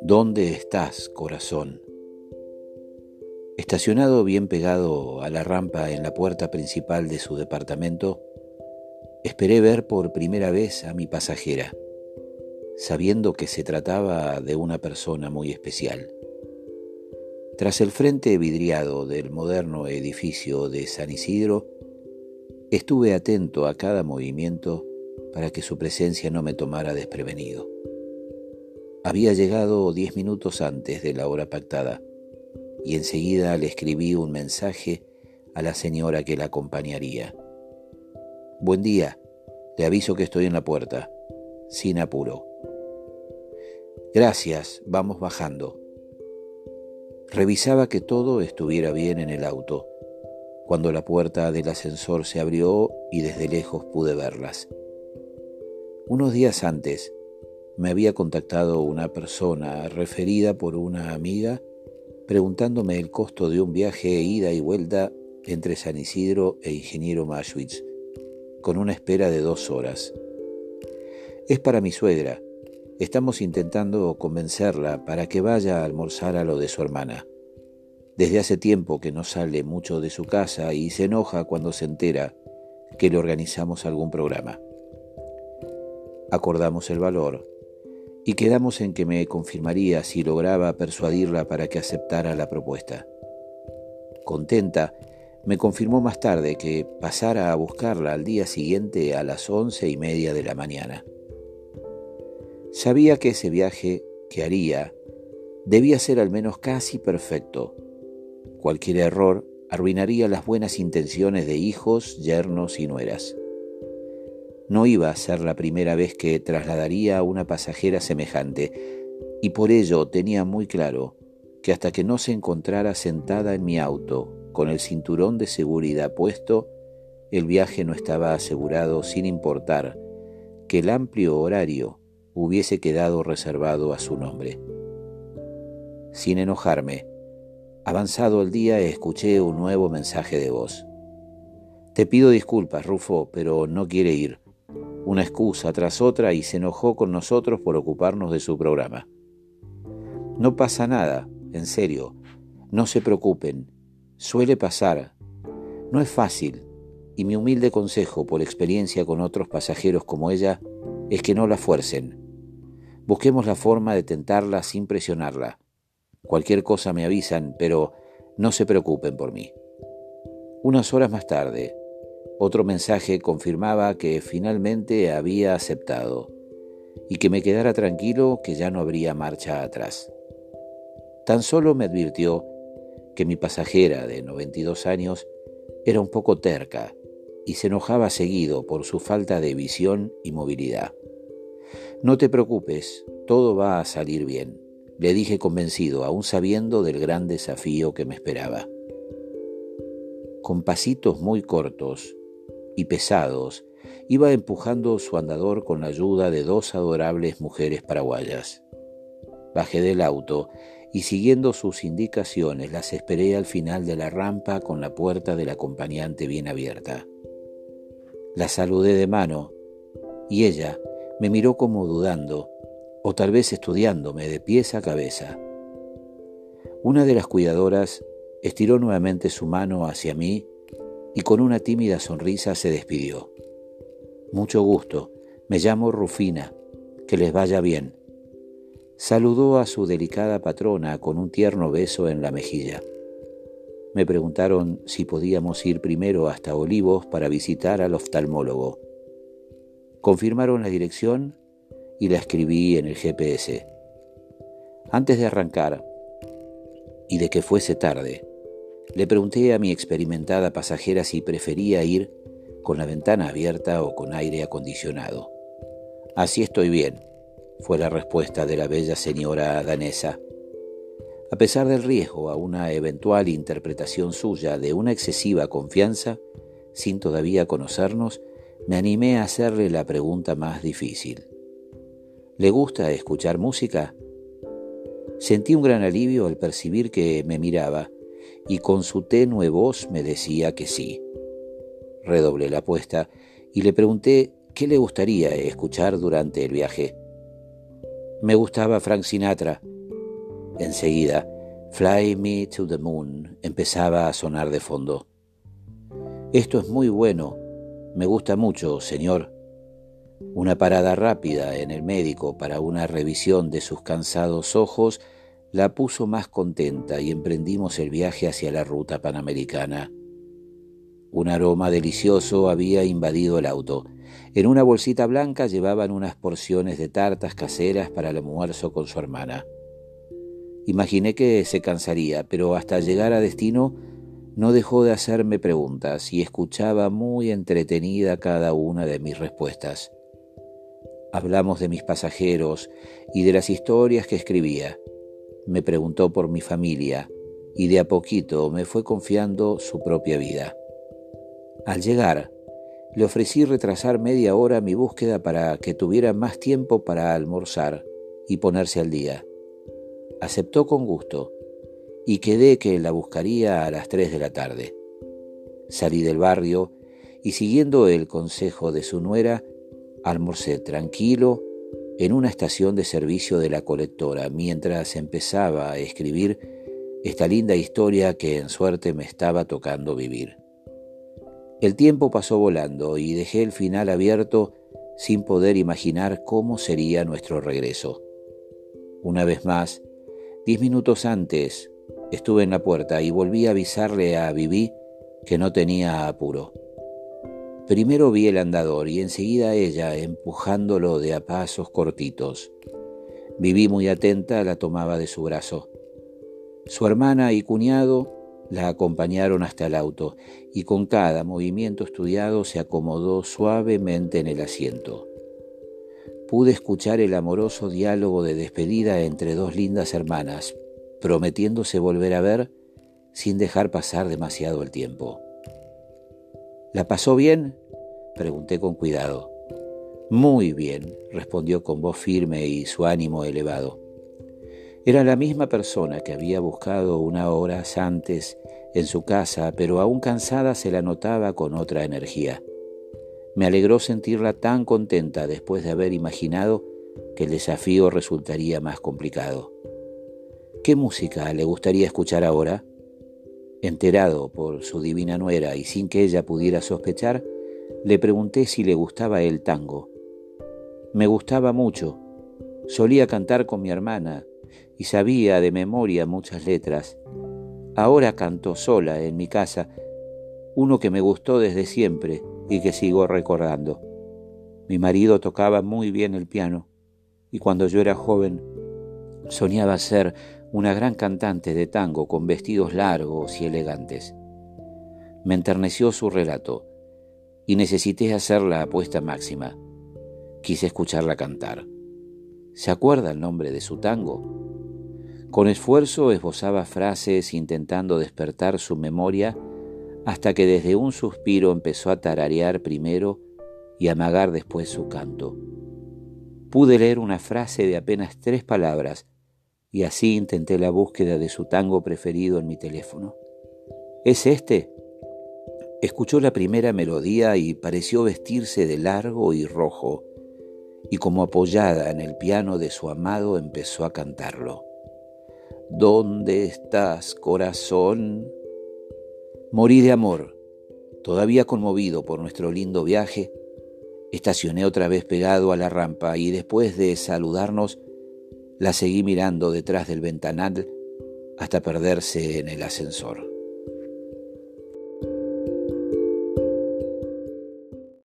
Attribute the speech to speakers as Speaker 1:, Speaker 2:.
Speaker 1: ¿Dónde estás, corazón? Estacionado bien pegado a la rampa en la puerta principal de su departamento, esperé ver por primera vez a mi pasajera, sabiendo que se trataba de una persona muy especial. Tras el frente vidriado del moderno edificio de San Isidro, estuve atento a cada movimiento para que su presencia no me tomara desprevenido. Había llegado diez minutos antes de la hora pactada y enseguida le escribí un mensaje a la señora que la acompañaría. Buen día, le aviso que estoy en la puerta, sin apuro. Gracias, vamos bajando. Revisaba que todo estuviera bien en el auto, cuando la puerta del ascensor se abrió y desde lejos pude verlas. Unos días antes me había contactado una persona referida por una amiga preguntándome el costo de un viaje ida y vuelta entre San Isidro e Ingeniero Maschwitz, con una espera de dos horas. Es para mi suegra, Estamos intentando convencerla para que vaya a almorzar a lo de su hermana. Desde hace tiempo que no sale mucho de su casa y se enoja cuando se entera que le organizamos algún programa. Acordamos el valor y quedamos en que me confirmaría si lograba persuadirla para que aceptara la propuesta. Contenta, me confirmó más tarde que pasara a buscarla al día siguiente a las once y media de la mañana. Sabía que ese viaje que haría debía ser al menos casi perfecto. Cualquier error arruinaría las buenas intenciones de hijos, yernos y nueras. No iba a ser la primera vez que trasladaría a una pasajera semejante, y por ello tenía muy claro que hasta que no se encontrara sentada en mi auto con el cinturón de seguridad puesto, el viaje no estaba asegurado sin importar que el amplio horario hubiese quedado reservado a su nombre. Sin enojarme, avanzado el día escuché un nuevo mensaje de voz. Te pido disculpas, Rufo, pero no quiere ir. Una excusa tras otra y se enojó con nosotros por ocuparnos de su programa. No pasa nada, en serio, no se preocupen, suele pasar. No es fácil, y mi humilde consejo por experiencia con otros pasajeros como ella es que no la fuercen. Busquemos la forma de tentarla sin presionarla. Cualquier cosa me avisan, pero no se preocupen por mí. Unas horas más tarde, otro mensaje confirmaba que finalmente había aceptado y que me quedara tranquilo que ya no habría marcha atrás. Tan solo me advirtió que mi pasajera de 92 años era un poco terca y se enojaba seguido por su falta de visión y movilidad. No te preocupes, todo va a salir bien, le dije convencido, aún sabiendo del gran desafío que me esperaba. Con pasitos muy cortos y pesados, iba empujando su andador con la ayuda de dos adorables mujeres paraguayas. Bajé del auto y siguiendo sus indicaciones las esperé al final de la rampa con la puerta del acompañante bien abierta. La saludé de mano y ella, me miró como dudando, o tal vez estudiándome de pies a cabeza. Una de las cuidadoras estiró nuevamente su mano hacia mí y con una tímida sonrisa se despidió. Mucho gusto, me llamo Rufina, que les vaya bien. Saludó a su delicada patrona con un tierno beso en la mejilla. Me preguntaron si podíamos ir primero hasta Olivos para visitar al oftalmólogo. Confirmaron la dirección y la escribí en el GPS. Antes de arrancar y de que fuese tarde, le pregunté a mi experimentada pasajera si prefería ir con la ventana abierta o con aire acondicionado. Así estoy bien, fue la respuesta de la bella señora danesa. A pesar del riesgo a una eventual interpretación suya de una excesiva confianza, sin todavía conocernos, me animé a hacerle la pregunta más difícil. ¿Le gusta escuchar música? Sentí un gran alivio al percibir que me miraba y con su tenue voz me decía que sí. Redoblé la apuesta y le pregunté ¿qué le gustaría escuchar durante el viaje? Me gustaba Frank Sinatra. Enseguida, Fly Me to the Moon empezaba a sonar de fondo. Esto es muy bueno, me gusta mucho, señor. Una parada rápida en el médico para una revisión de sus cansados ojos la puso más contenta y emprendimos el viaje hacia la ruta panamericana. Un aroma delicioso había invadido el auto. En una bolsita blanca llevaban unas porciones de tartas caseras para el almuerzo con su hermana. Imaginé que se cansaría, pero hasta llegar a destino no dejó de hacerme preguntas y escuchaba muy entretenida cada una de mis respuestas. Hablamos de mis pasajeros y de las historias que escribía. Me preguntó por mi familia y de a poquito me fue confiando su propia vida. Al llegar, le ofrecí retrasar media hora mi búsqueda para que tuviera más tiempo para almorzar y ponerse al día. Aceptó con gusto y quedé que la buscaría a las tres de la tarde. Salí del barrio y siguiendo el consejo de su nuera, almorcé tranquilo en una estación de servicio de la colectora mientras empezaba a escribir esta linda historia que en suerte me estaba tocando vivir. El tiempo pasó volando y dejé el final abierto sin poder imaginar cómo sería nuestro regreso. Una vez más, diez minutos antes, Estuve en la puerta y volví a avisarle a Viví que no tenía apuro. Primero vi el andador y enseguida ella empujándolo de a pasos cortitos. Viví muy atenta la tomaba de su brazo. Su hermana y cuñado la acompañaron hasta el auto y con cada movimiento estudiado se acomodó suavemente en el asiento. Pude escuchar el amoroso diálogo de despedida entre dos lindas hermanas, prometiéndose volver a ver sin dejar pasar demasiado el tiempo. ¿La pasó bien? pregunté con cuidado. Muy bien, respondió con voz firme y su ánimo elevado. Era la misma persona que había buscado una horas antes en su casa, pero aún cansada se la notaba con otra energía. Me alegró sentirla tan contenta después de haber imaginado que el desafío resultaría más complicado. ¿Qué música le gustaría escuchar ahora? Enterado por su divina nuera y sin que ella pudiera sospechar, le pregunté si le gustaba el tango. Me gustaba mucho. Solía cantar con mi hermana y sabía de memoria muchas letras. Ahora canto sola en mi casa, uno que me gustó desde siempre y que sigo recordando. Mi marido tocaba muy bien el piano y cuando yo era joven soñaba ser una gran cantante de tango con vestidos largos y elegantes. Me enterneció su relato y necesité hacer la apuesta máxima. Quise escucharla cantar. ¿Se acuerda el nombre de su tango? Con esfuerzo esbozaba frases intentando despertar su memoria hasta que desde un suspiro empezó a tararear primero y amagar después su canto. Pude leer una frase de apenas tres palabras y así intenté la búsqueda de su tango preferido en mi teléfono. ¿Es este? Escuchó la primera melodía y pareció vestirse de largo y rojo, y como apoyada en el piano de su amado empezó a cantarlo. ¿Dónde estás, corazón? Morí de amor. Todavía conmovido por nuestro lindo viaje, estacioné otra vez pegado a la rampa y después de saludarnos la seguí mirando detrás del ventanal hasta perderse en el ascensor.